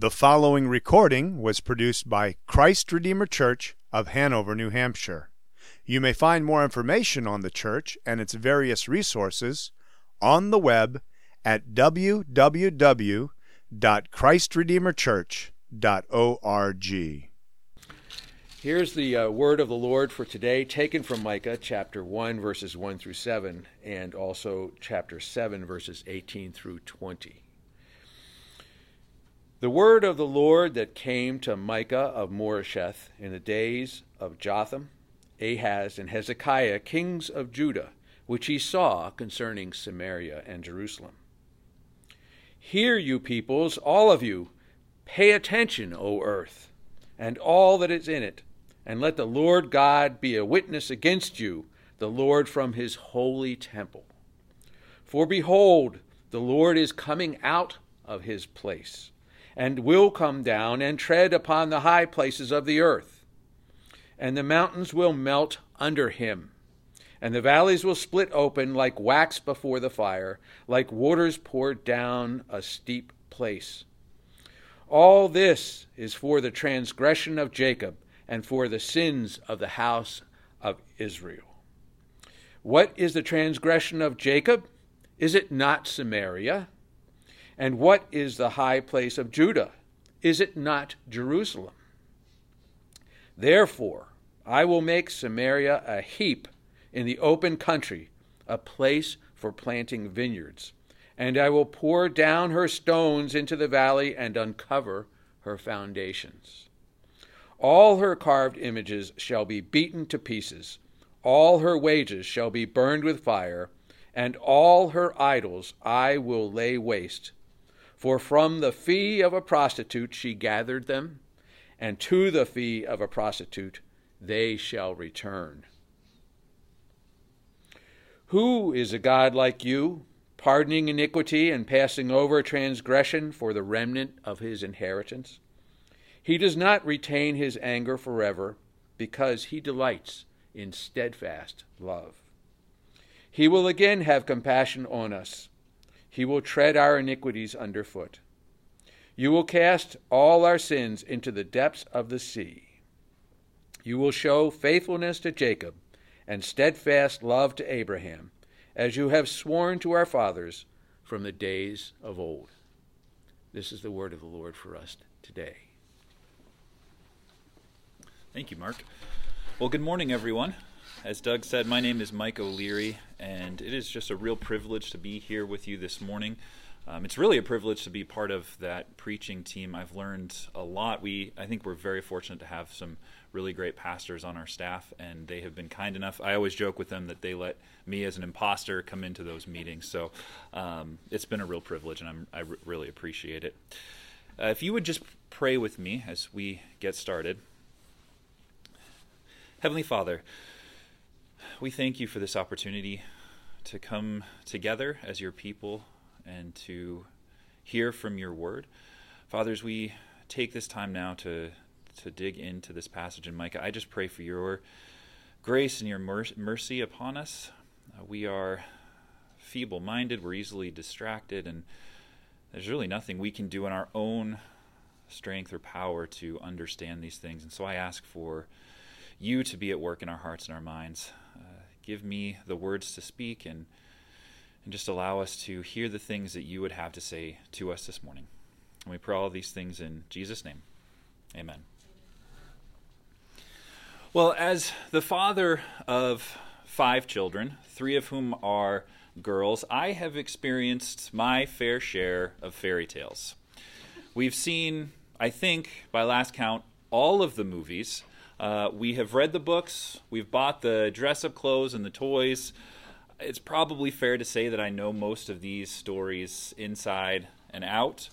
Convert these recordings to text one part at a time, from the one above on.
The following recording was produced by Christ Redeemer Church of Hanover, New Hampshire. You may find more information on the church and its various resources on the web at www.christredeemerchurch.org. Here's the uh, word of the Lord for today, taken from Micah chapter 1, verses 1 through 7, and also chapter 7, verses 18 through 20. The word of the Lord that came to Micah of Moresheth in the days of Jotham, Ahaz, and Hezekiah, kings of Judah, which he saw concerning Samaria and Jerusalem. Hear, you peoples, all of you, pay attention, O earth, and all that is in it, and let the Lord God be a witness against you, the Lord from his holy temple. For behold, the Lord is coming out of his place and will come down and tread upon the high places of the earth. And the mountains will melt under him, and the valleys will split open like wax before the fire, like waters poured down a steep place. All this is for the transgression of Jacob and for the sins of the house of Israel. What is the transgression of Jacob? Is it not Samaria? And what is the high place of Judah? Is it not Jerusalem? Therefore, I will make Samaria a heap in the open country, a place for planting vineyards. And I will pour down her stones into the valley and uncover her foundations. All her carved images shall be beaten to pieces, all her wages shall be burned with fire, and all her idols I will lay waste for from the fee of a prostitute she gathered them, and to the fee of a prostitute they shall return. Who is a God like you, pardoning iniquity and passing over transgression for the remnant of his inheritance? He does not retain his anger forever, because he delights in steadfast love. He will again have compassion on us he will tread our iniquities underfoot. You will cast all our sins into the depths of the sea. You will show faithfulness to Jacob and steadfast love to Abraham, as you have sworn to our fathers from the days of old. This is the word of the Lord for us today. Thank you, Mark. Well, good morning, everyone. As Doug said, my name is Mike O'Leary, and it is just a real privilege to be here with you this morning. Um, it's really a privilege to be part of that preaching team. I've learned a lot. We, I think, we're very fortunate to have some really great pastors on our staff, and they have been kind enough. I always joke with them that they let me, as an imposter, come into those meetings. So um, it's been a real privilege, and I'm, I r- really appreciate it. Uh, if you would just pray with me as we get started. Heavenly Father, we thank you for this opportunity to come together as your people and to hear from your word. Fathers, we take this time now to to dig into this passage in Micah. I just pray for your grace and your mercy upon us. Uh, we are feeble minded, we're easily distracted, and there's really nothing we can do in our own strength or power to understand these things. And so I ask for you to be at work in our hearts and our minds give me the words to speak and and just allow us to hear the things that you would have to say to us this morning. And we pray all these things in Jesus' name. Amen. Well, as the father of five children, three of whom are girls, I have experienced my fair share of fairy tales. We've seen, I think, by last count, all of the movies uh, we have read the books, we've bought the dress up clothes and the toys. It's probably fair to say that I know most of these stories inside and out.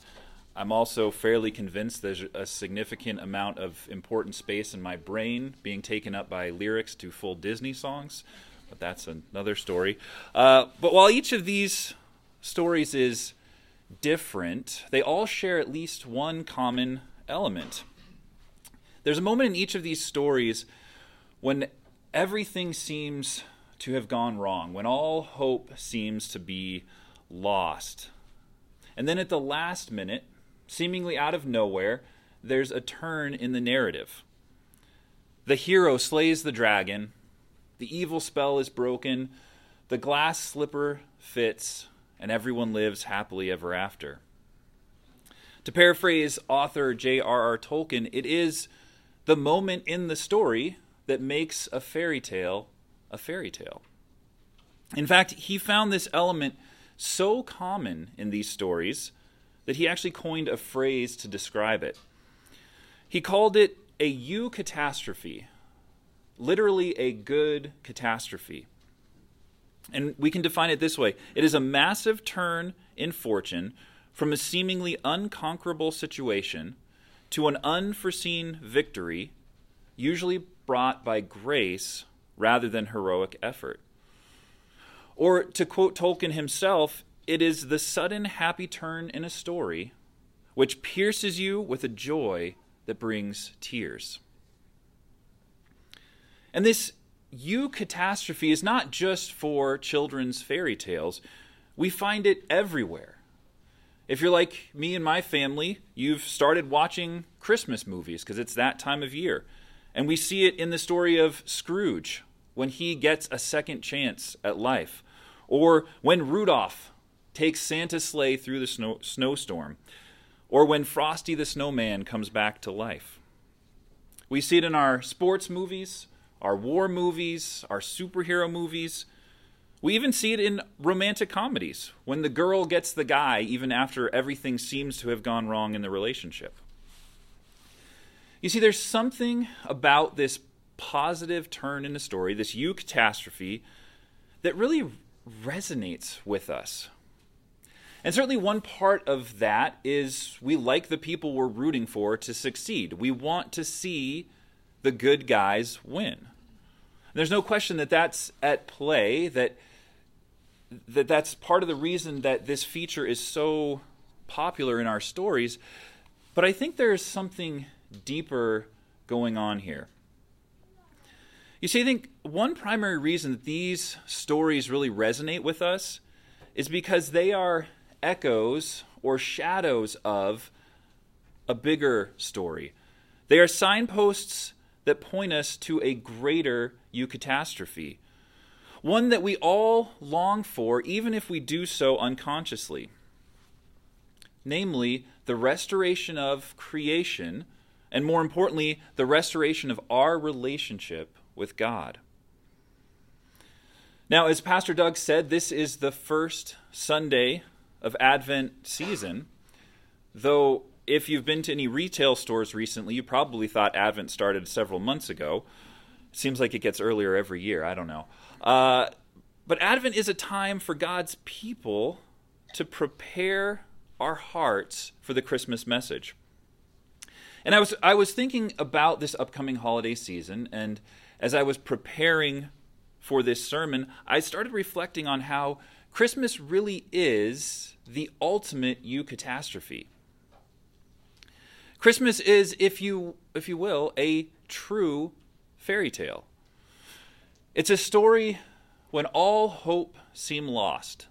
I'm also fairly convinced there's a significant amount of important space in my brain being taken up by lyrics to full Disney songs, but that's another story. Uh, but while each of these stories is different, they all share at least one common element. There's a moment in each of these stories when everything seems to have gone wrong, when all hope seems to be lost. And then at the last minute, seemingly out of nowhere, there's a turn in the narrative. The hero slays the dragon, the evil spell is broken, the glass slipper fits, and everyone lives happily ever after. To paraphrase author J.R.R. Tolkien, it is the moment in the story that makes a fairy tale a fairy tale. In fact, he found this element so common in these stories that he actually coined a phrase to describe it. He called it a eucatastrophe, literally a good catastrophe. And we can define it this way it is a massive turn in fortune from a seemingly unconquerable situation to an unforeseen victory, usually brought by grace rather than heroic effort. Or to quote Tolkien himself, it is the sudden happy turn in a story which pierces you with a joy that brings tears. And this eucatastrophe is not just for children's fairy tales, we find it everywhere. If you're like me and my family, you've started watching Christmas movies because it's that time of year. And we see it in the story of Scrooge when he gets a second chance at life, or when Rudolph takes Santa's sleigh through the snow, snowstorm, or when Frosty the Snowman comes back to life. We see it in our sports movies, our war movies, our superhero movies. We even see it in romantic comedies when the girl gets the guy even after everything seems to have gone wrong in the relationship. You see, there's something about this positive turn in the story, this eucatastrophe, that really resonates with us. And certainly, one part of that is we like the people we're rooting for to succeed. We want to see the good guys win. There's no question that that's at play, that, that that's part of the reason that this feature is so popular in our stories. But I think there's something deeper going on here. You see, I think one primary reason that these stories really resonate with us is because they are echoes or shadows of a bigger story. They are signposts that point us to a greater eucatastrophe, one that we all long for, even if we do so unconsciously. Namely, the restoration of creation, and more importantly, the restoration of our relationship with God. Now, as Pastor Doug said, this is the first Sunday of Advent season. Though, if you've been to any retail stores recently, you probably thought Advent started several months ago. It seems like it gets earlier every year. I don't know. Uh, but Advent is a time for God's people to prepare our hearts for the Christmas message. And I was I was thinking about this upcoming holiday season and as I was preparing for this sermon, I started reflecting on how Christmas really is the ultimate eucatastrophe. Christmas is, if you if you will, a true fairy tale. It's a story when all hope seemed lost,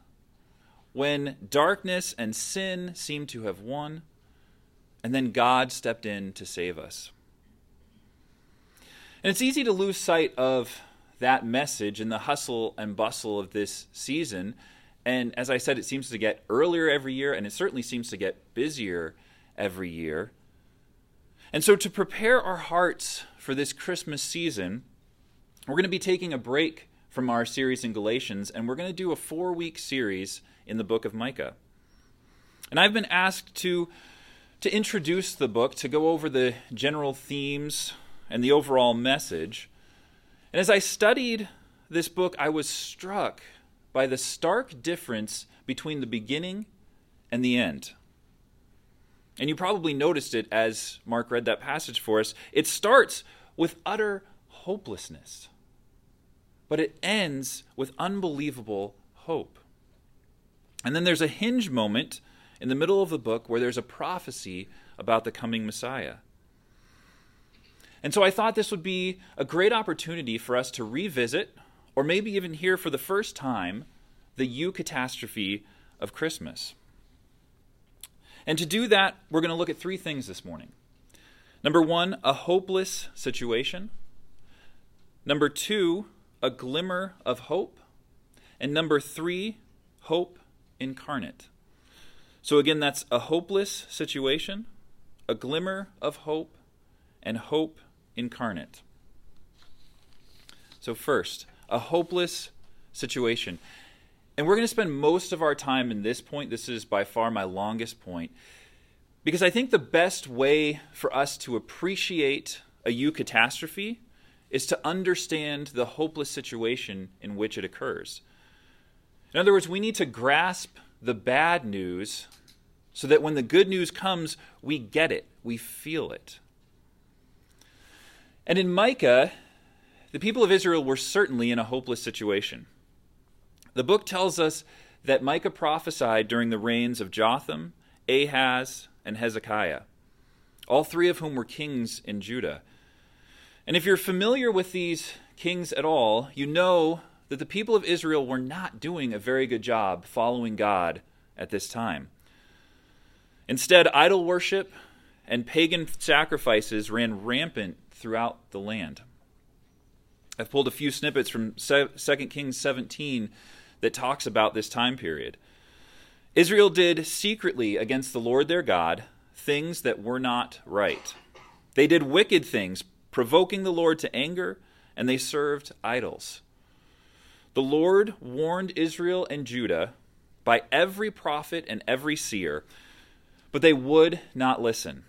when darkness and sin seemed to have won, and then God stepped in to save us. And it's easy to lose sight of that message in the hustle and bustle of this season. And as I said, it seems to get earlier every year, and it certainly seems to get busier every year. And so, to prepare our hearts for this Christmas season, we're going to be taking a break from our series in Galatians, and we're going to do a four week series in the book of Micah. And I've been asked to, to introduce the book, to go over the general themes, and the overall message. And as I studied this book, I was struck by the stark difference between the beginning and the end. And you probably noticed it as Mark read that passage for us. It starts with utter hopelessness, but it ends with unbelievable hope. And then there's a hinge moment in the middle of the book where there's a prophecy about the coming Messiah. And so I thought this would be a great opportunity for us to revisit, or maybe even hear for the first time, the eucatastrophe of Christmas. And to do that, we're going to look at three things this morning. Number one, a hopeless situation. Number two, a glimmer of hope. And number three, hope incarnate. So again, that's a hopeless situation, a glimmer of hope, and hope incarnate. So, first, a hopeless situation. And we're going to spend most of our time in this point. This is by far my longest point. Because I think the best way for us to appreciate a U eucatastrophe is to understand the hopeless situation in which it occurs. In other words, we need to grasp the bad news so that when the good news comes, we get it, we feel it. And in Micah, the people of Israel were certainly in a hopeless situation. The book tells us that Micah prophesied during the reigns of Jotham, Ahaz, and Hezekiah, all three of whom were kings in Judah. And if you're familiar with these kings at all, you know that the people of Israel were not doing a very good job following God at this time. Instead, idol worship and pagan sacrifices ran rampant throughout the land. I've pulled a few snippets from 2 Kings 17 that talks about this time period. Israel did secretly against the Lord their God things that were not right. They did wicked things, provoking the Lord to anger, and they served idols. The Lord warned Israel and Judah by every prophet and every seer, but they would not listen.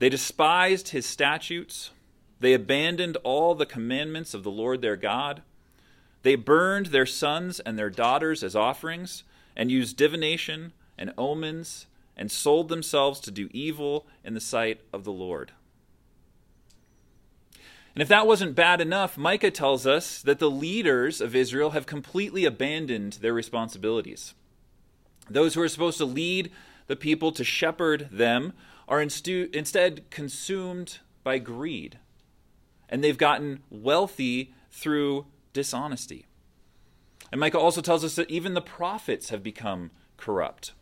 They despised his statutes. They abandoned all the commandments of the Lord their God. They burned their sons and their daughters as offerings, and used divination and omens, and sold themselves to do evil in the sight of the Lord. And if that wasn't bad enough, Micah tells us that the leaders of Israel have completely abandoned their responsibilities. Those who are supposed to lead the people to shepherd them are instu- instead consumed by greed. And they've gotten wealthy through dishonesty. And Micah also tells us that even the prophets have become corrupt.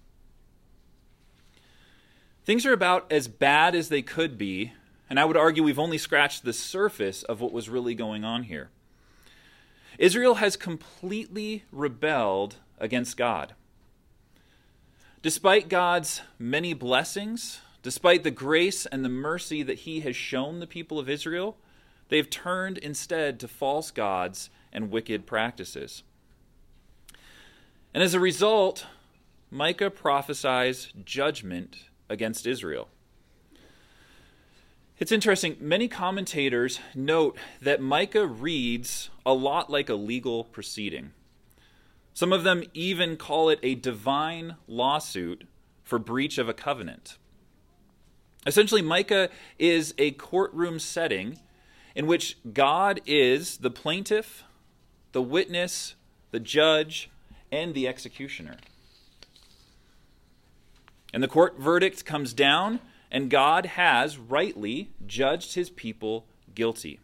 Things are about as bad as they could be, and I would argue we've only scratched the surface of what was really going on here. Israel has completely rebelled against God. Despite God's many blessings, despite the grace and the mercy that He has shown the people of Israel, they've turned instead to false gods and wicked practices. And as a result, Micah prophesies judgment against Israel. It's interesting, many commentators note that Micah reads a lot like a legal proceeding. Some of them even call it a divine lawsuit for breach of a covenant. Essentially, Micah is a courtroom setting in which God is the plaintiff the witness, the judge, and the executioner. And the court verdict comes down, and God has rightly judged his people guilty.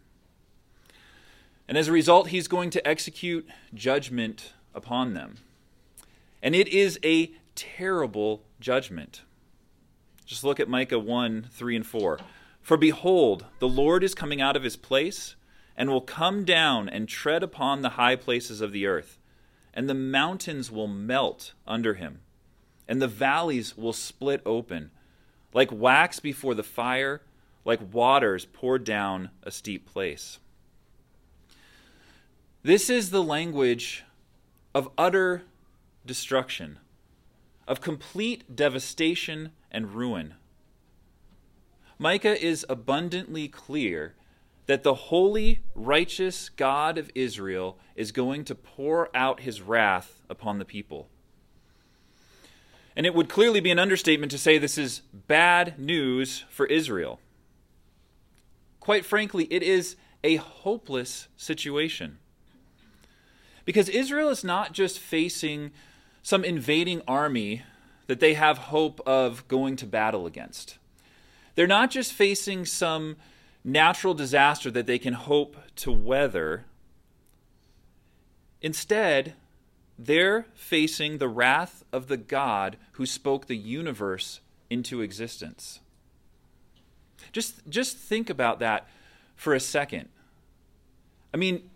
And as a result, he's going to execute judgment upon them. And it is a terrible judgment. Just look at Micah 1 3 and 4. For behold, the Lord is coming out of his place and will come down and tread upon the high places of the earth, and the mountains will melt under him, and the valleys will split open, like wax before the fire, like waters poured down a steep place. This is the language of utter destruction, of complete devastation and ruin. Micah is abundantly clear that the holy, righteous God of Israel is going to pour out his wrath upon the people. And it would clearly be an understatement to say this is bad news for Israel. Quite frankly, it is a hopeless situation. Because Israel is not just facing some invading army that they have hope of going to battle against. They're not just facing some natural disaster that they can hope to weather. Instead, they're facing the wrath of the God who spoke the universe into existence. Just, just think about that for a second. I mean,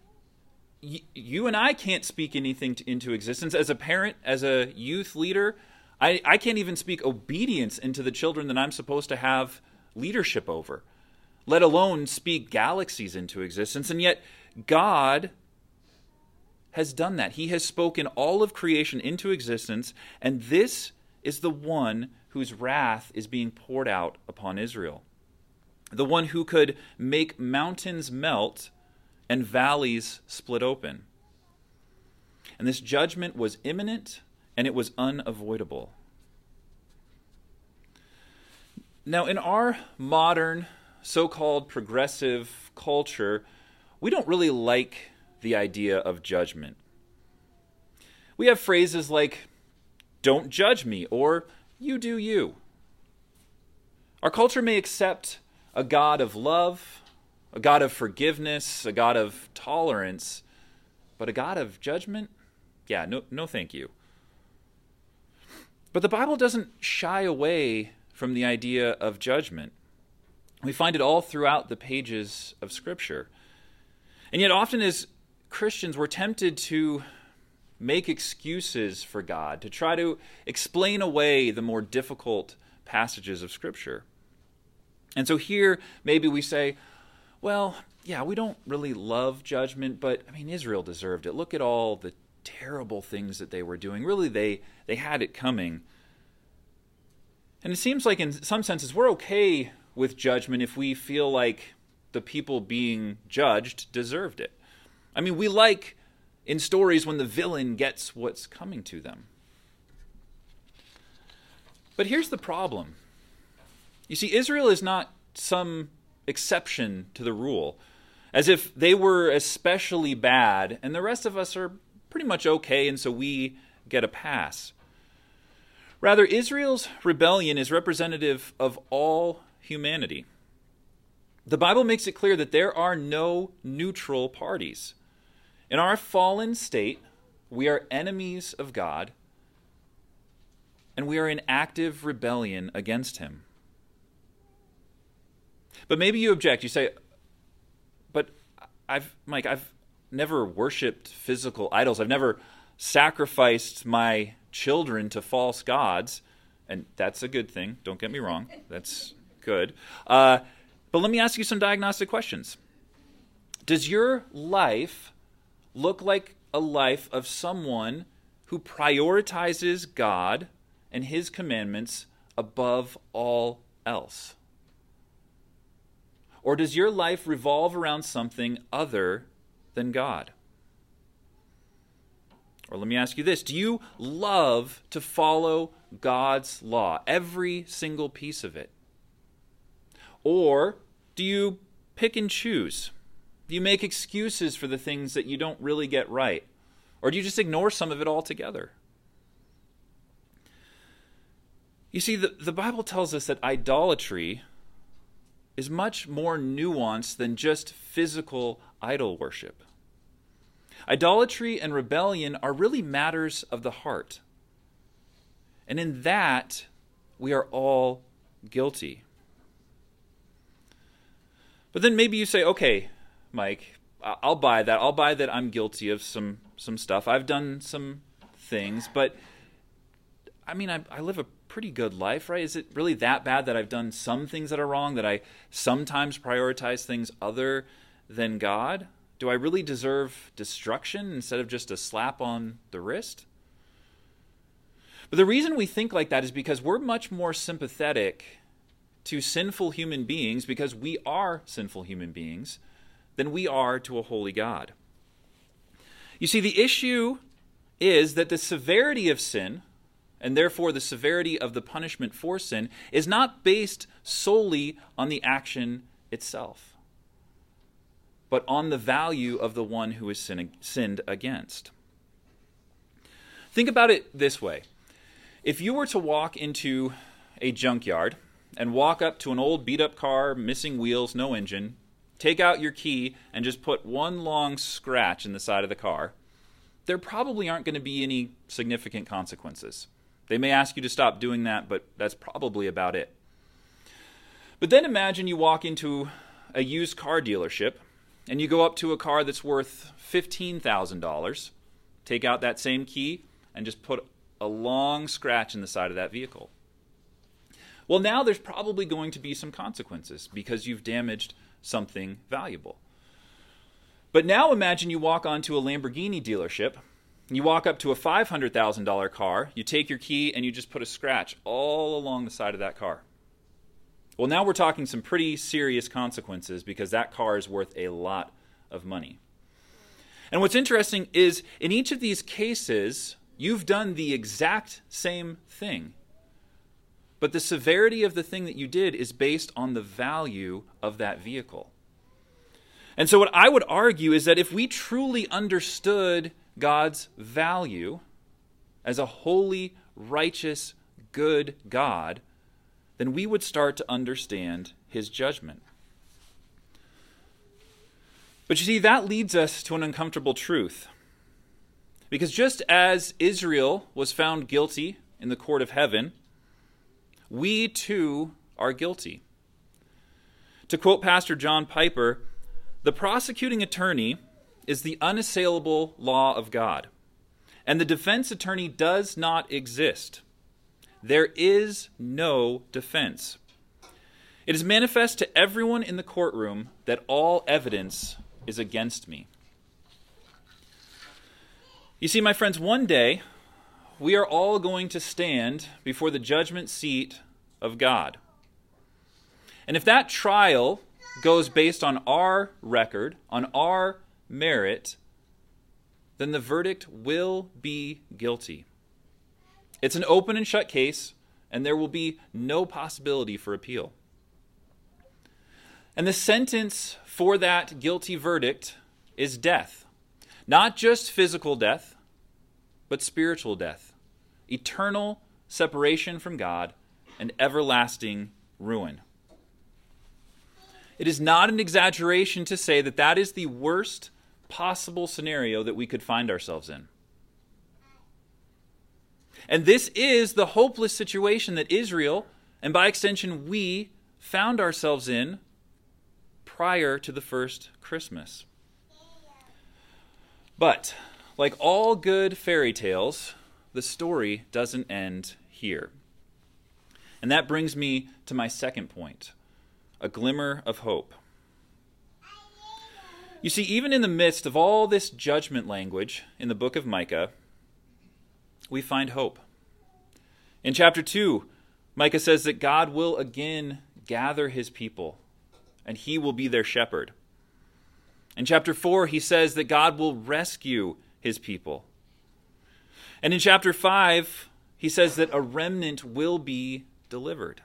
y- you and I can't speak anything to, into existence. As a parent, as a youth leader, I, I can't even speak obedience into the children that I'm supposed to have leadership over, let alone speak galaxies into existence. And yet, God has done that. He has spoken all of creation into existence, and this is the one whose wrath is being poured out upon Israel. The one who could make mountains melt and valleys split open. And this judgment was imminent and it was unavoidable. Now, in our modern, so called progressive culture, we don't really like the idea of judgment. We have phrases like, don't judge me, or you do you. Our culture may accept a God of love, a God of forgiveness, a God of tolerance, but a God of judgment? Yeah, no, no thank you. But the Bible doesn't shy away from the idea of judgment. We find it all throughout the pages of Scripture. And yet, often as Christians, we're tempted to make excuses for God, to try to explain away the more difficult passages of Scripture. And so here, maybe we say, well, yeah, we don't really love judgment, but I mean, Israel deserved it. Look at all the terrible things that they were doing. Really, they, they had it coming. And it seems like, in some senses, we're okay with judgment if we feel like the people being judged deserved it. I mean, we like in stories when the villain gets what's coming to them. But here's the problem you see, Israel is not some exception to the rule, as if they were especially bad and the rest of us are pretty much okay, and so we get a pass. Rather, Israel's rebellion is representative of all humanity. The Bible makes it clear that there are no neutral parties. In our fallen state, we are enemies of God, and we are in active rebellion against Him. But maybe you object. You say, "But I've, Mike, I've never worshipped physical idols. I've never sacrificed my children to false gods, and that's a good thing. Don't get me wrong. That's good. Uh, but let me ask you some diagnostic questions. Does your life look like a life of someone who prioritizes God and His commandments above all else? Or does your life revolve around something other than God? Or let me ask you this Do you love to follow God's law, every single piece of it? Or do you pick and choose? Do you make excuses for the things that you don't really get right? Or do you just ignore some of it altogether? You see, the, the Bible tells us that idolatry is much more nuanced than just physical idol worship. Idolatry and rebellion are really matters of the heart. And in that, we are all guilty. But then maybe you say, okay, Mike, I'll buy that. I'll buy that I'm guilty of some, some stuff. I've done some things, but I mean, I, I live a pretty good life, right? Is it really that bad that I've done some things that are wrong, that I sometimes prioritize things other than God? Do I really deserve destruction instead of just a slap on the wrist? But the reason we think like that is because we're much more sympathetic to sinful human beings, because we are sinful human beings, than we are to a holy God. You see, the issue is that the severity of sin, and therefore the severity of the punishment for sin, is not based solely on the action itself but on the value of the one who is sin- sinned against. Think about it this way if you were to walk into a junkyard and walk up to an old beat up car, missing wheels, no engine, take out your key, and just put one long scratch in the side of the car, there probably aren't going to be any significant consequences. They may ask you to stop doing that, but that's probably about it. But then imagine you walk into a used car dealership and you go up to a car that's worth $15,000, take out that same key, and just put a long scratch in the side of that vehicle. Well, now there's probably going to be some consequences because you've damaged something valuable. But now imagine you walk onto a Lamborghini dealership, you walk up to a $500,000 car, you take your key, and you just put a scratch all along the side of that car. Well, now we're talking some pretty serious consequences because that car is worth a lot of money. And what's interesting is in each of these cases, you've done the exact same thing. But the severity of the thing that you did is based on the value of that vehicle. And so, what I would argue is that if we truly understood God's value as a holy, righteous, good God, then we would start to understand his judgment. But you see, that leads us to an uncomfortable truth. Because just as Israel was found guilty in the court of heaven, we too are guilty. To quote Pastor John Piper, the prosecuting attorney is the unassailable law of God, and the defense attorney does not exist. There is no defense. It is manifest to everyone in the courtroom that all evidence is against me. You see, my friends, one day we are all going to stand before the judgment seat of God. And if that trial goes based on our record, on our merit, then the verdict will be guilty. It's an open and shut case, and there will be no possibility for appeal. And the sentence for that guilty verdict is death. Not just physical death, but spiritual death, eternal separation from God, and everlasting ruin. It is not an exaggeration to say that that is the worst possible scenario that we could find ourselves in. And this is the hopeless situation that Israel, and by extension we, found ourselves in prior to the first Christmas. But, like all good fairy tales, the story doesn't end here. And that brings me to my second point a glimmer of hope. You see, even in the midst of all this judgment language in the book of Micah, we find hope. In chapter 2, Micah says that God will again gather his people, and he will be their shepherd. In chapter 4, he says that God will rescue his people. And in chapter 5, he says that a remnant will be delivered.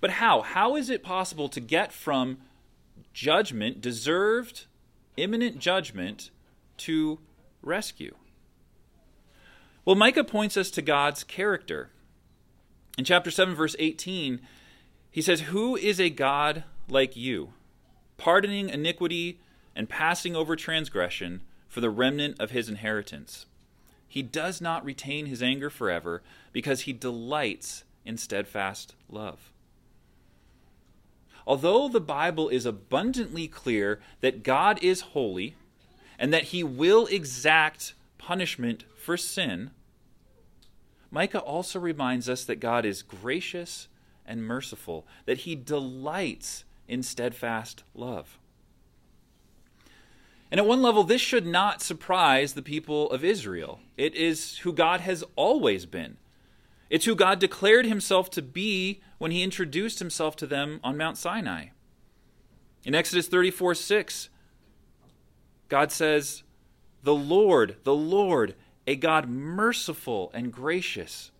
But how? How is it possible to get from judgment, deserved, imminent judgment, to rescue? Well, Micah points us to God's character. In chapter 7, verse 18, he says, Who is a God like you, pardoning iniquity and passing over transgression for the remnant of his inheritance? He does not retain his anger forever because he delights in steadfast love. Although the Bible is abundantly clear that God is holy and that he will exact punishment for sin, Micah also reminds us that God is gracious and merciful, that he delights in steadfast love. And at one level, this should not surprise the people of Israel. It is who God has always been. It's who God declared himself to be when he introduced himself to them on Mount Sinai. In Exodus 34 6, God says, The Lord, the Lord, a God merciful and gracious,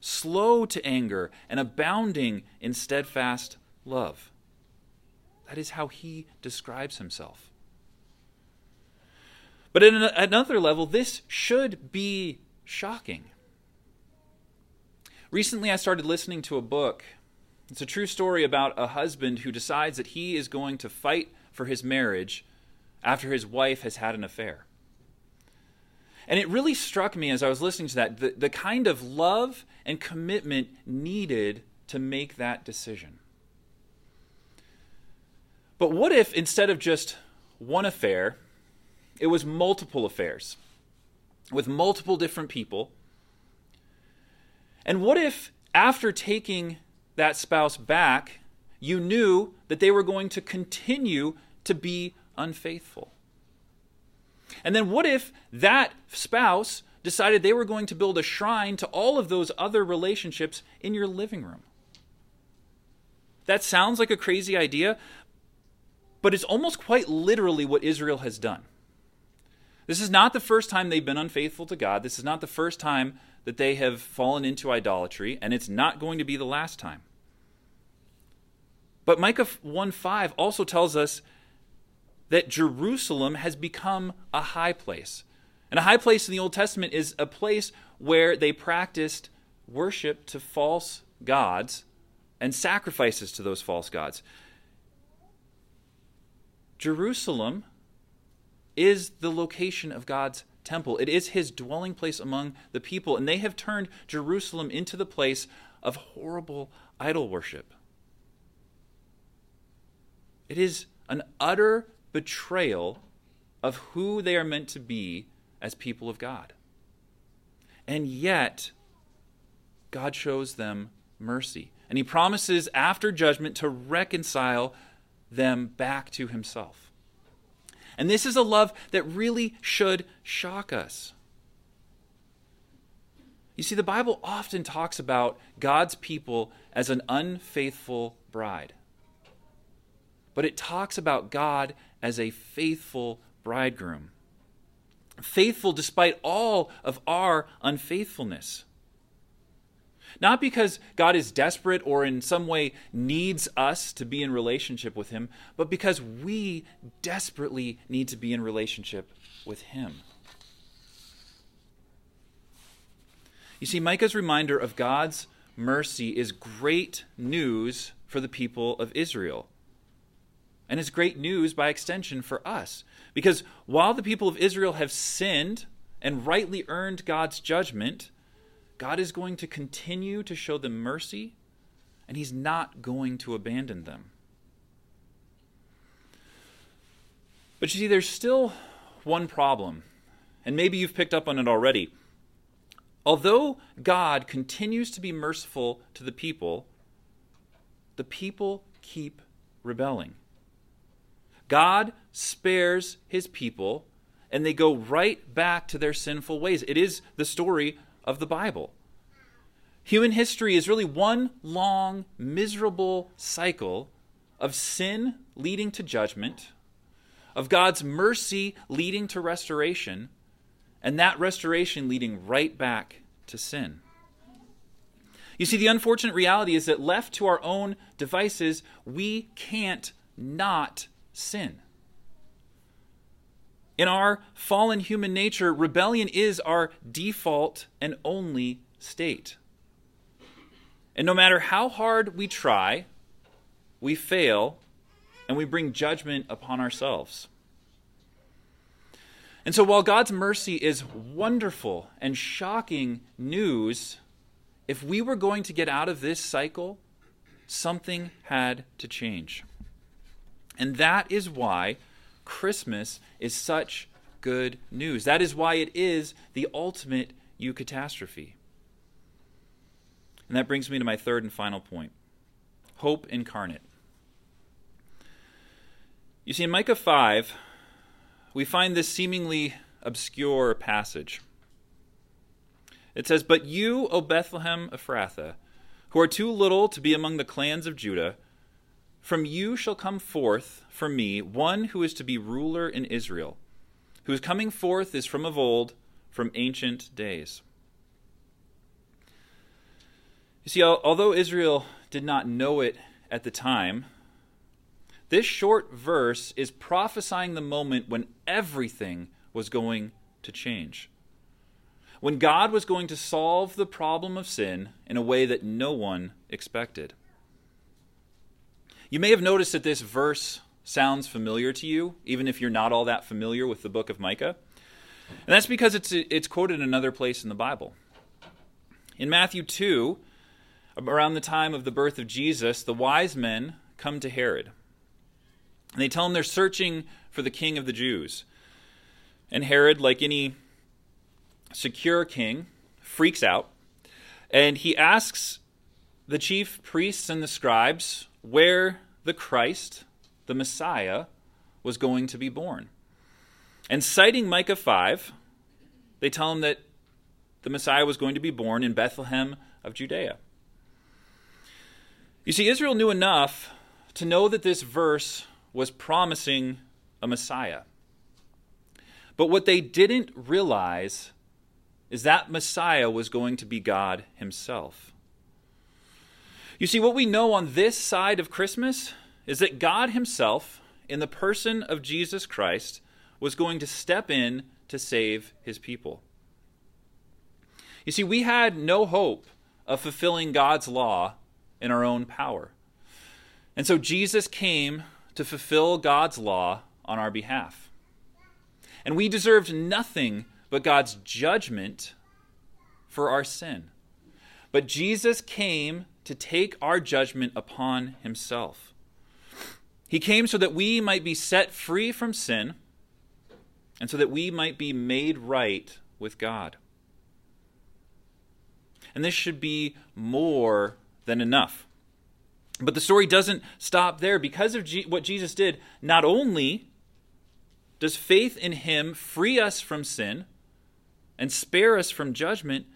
slow to anger, and abounding in steadfast love. That is how he describes himself. But at another level, this should be shocking. Recently, I started listening to a book. It's a true story about a husband who decides that he is going to fight for his marriage after his wife has had an affair. And it really struck me as I was listening to that the, the kind of love and commitment needed to make that decision. But what if instead of just one affair, it was multiple affairs with multiple different people? And what if after taking that spouse back, you knew that they were going to continue to be unfaithful? And then what if that spouse decided they were going to build a shrine to all of those other relationships in your living room? That sounds like a crazy idea, but it's almost quite literally what Israel has done. This is not the first time they've been unfaithful to God. This is not the first time that they have fallen into idolatry, and it's not going to be the last time. But Micah 1 5 also tells us that Jerusalem has become a high place. And a high place in the Old Testament is a place where they practiced worship to false gods and sacrifices to those false gods. Jerusalem is the location of God's temple. It is his dwelling place among the people, and they have turned Jerusalem into the place of horrible idol worship. It is an utter betrayal of who they are meant to be as people of God. And yet, God shows them mercy. And he promises after judgment to reconcile them back to himself. And this is a love that really should shock us. You see, the Bible often talks about God's people as an unfaithful bride. But it talks about God as a faithful bridegroom. Faithful despite all of our unfaithfulness. Not because God is desperate or in some way needs us to be in relationship with Him, but because we desperately need to be in relationship with Him. You see, Micah's reminder of God's mercy is great news for the people of Israel. And it's great news by extension for us. Because while the people of Israel have sinned and rightly earned God's judgment, God is going to continue to show them mercy, and He's not going to abandon them. But you see, there's still one problem, and maybe you've picked up on it already. Although God continues to be merciful to the people, the people keep rebelling. God spares his people, and they go right back to their sinful ways. It is the story of the Bible. Human history is really one long, miserable cycle of sin leading to judgment, of God's mercy leading to restoration, and that restoration leading right back to sin. You see, the unfortunate reality is that left to our own devices, we can't not sin. In our fallen human nature, rebellion is our default and only state. And no matter how hard we try, we fail and we bring judgment upon ourselves. And so, while God's mercy is wonderful and shocking news, if we were going to get out of this cycle, something had to change. And that is why Christmas is such good news. That is why it is the ultimate eucatastrophe. And that brings me to my third and final point hope incarnate. You see, in Micah 5, we find this seemingly obscure passage. It says, But you, O Bethlehem Ephrathah, who are too little to be among the clans of Judah, from you shall come forth for me one who is to be ruler in Israel, whose coming forth is from of old, from ancient days. You see, although Israel did not know it at the time, this short verse is prophesying the moment when everything was going to change. When God was going to solve the problem of sin in a way that no one expected. You may have noticed that this verse sounds familiar to you, even if you're not all that familiar with the book of Micah. And that's because it's, it's quoted in another place in the Bible. In Matthew 2, around the time of the birth of Jesus, the wise men come to Herod. And they tell him they're searching for the king of the Jews. And Herod, like any secure king, freaks out. And he asks the chief priests and the scribes where the Christ, the Messiah, was going to be born. And citing Micah 5, they tell him that the Messiah was going to be born in Bethlehem of Judea. You see, Israel knew enough to know that this verse was promising a Messiah. But what they didn't realize is that Messiah was going to be God Himself. You see, what we know on this side of Christmas is that God Himself, in the person of Jesus Christ, was going to step in to save His people. You see, we had no hope of fulfilling God's law in our own power. And so Jesus came to fulfill God's law on our behalf. And we deserved nothing but God's judgment for our sin. But Jesus came to take our judgment upon himself. He came so that we might be set free from sin and so that we might be made right with God. And this should be more than enough. But the story doesn't stop there. Because of what Jesus did, not only does faith in him free us from sin and spare us from judgment,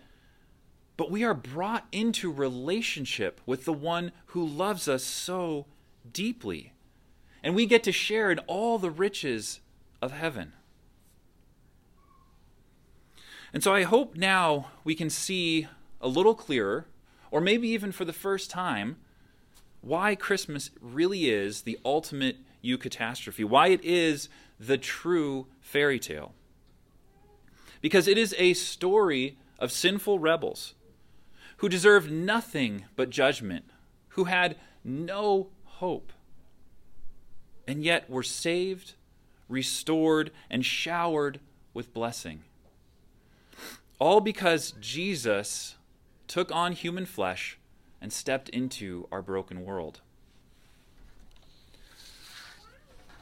but we are brought into relationship with the one who loves us so deeply. And we get to share in all the riches of heaven. And so I hope now we can see a little clearer, or maybe even for the first time, why Christmas really is the ultimate eucatastrophe, why it is the true fairy tale. Because it is a story of sinful rebels who deserved nothing but judgment, who had no hope, and yet were saved, restored, and showered with blessing. All because Jesus took on human flesh and stepped into our broken world.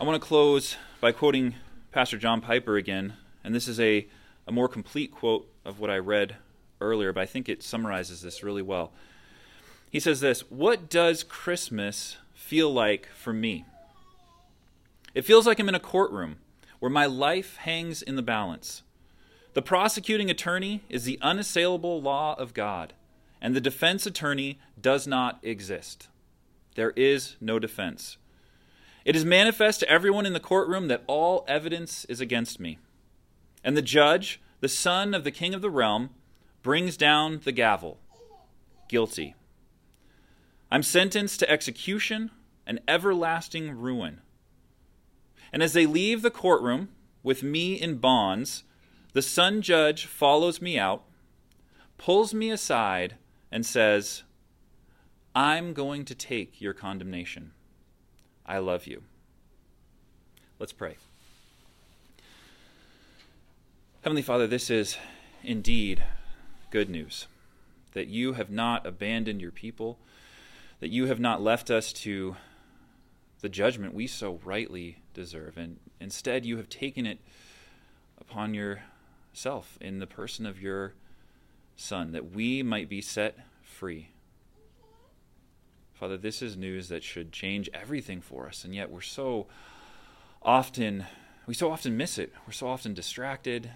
I want to close by quoting Pastor John Piper again, and this is a, a more complete quote of what I read earlier, but I think it summarizes this really well. He says this What does Christmas feel like for me? It feels like I'm in a courtroom where my life hangs in the balance. The prosecuting attorney is the unassailable law of God and the defense attorney does not exist. There is no defense. It is manifest to everyone in the courtroom that all evidence is against me. And the judge, the son of the king of the realm, brings down the gavel. Guilty. I'm sentenced to execution and everlasting ruin. And as they leave the courtroom with me in bonds, the son judge follows me out, pulls me aside, and says, I'm going to take your condemnation. I love you. Let's pray. Heavenly Father, this is indeed good news that you have not abandoned your people, that you have not left us to the judgment we so rightly deserve, and instead you have taken it upon yourself in the person of your Son, that we might be set free. Father, this is news that should change everything for us, and yet we're so often, we so often miss it. We're so often distracted.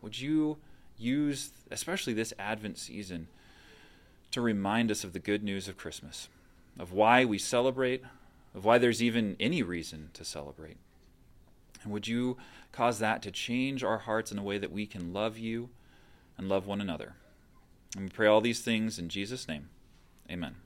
Would you use, especially this Advent season, to remind us of the good news of Christmas, of why we celebrate, of why there's even any reason to celebrate? And would you cause that to change our hearts in a way that we can love you and love one another? And we pray all these things in Jesus' name. Amen.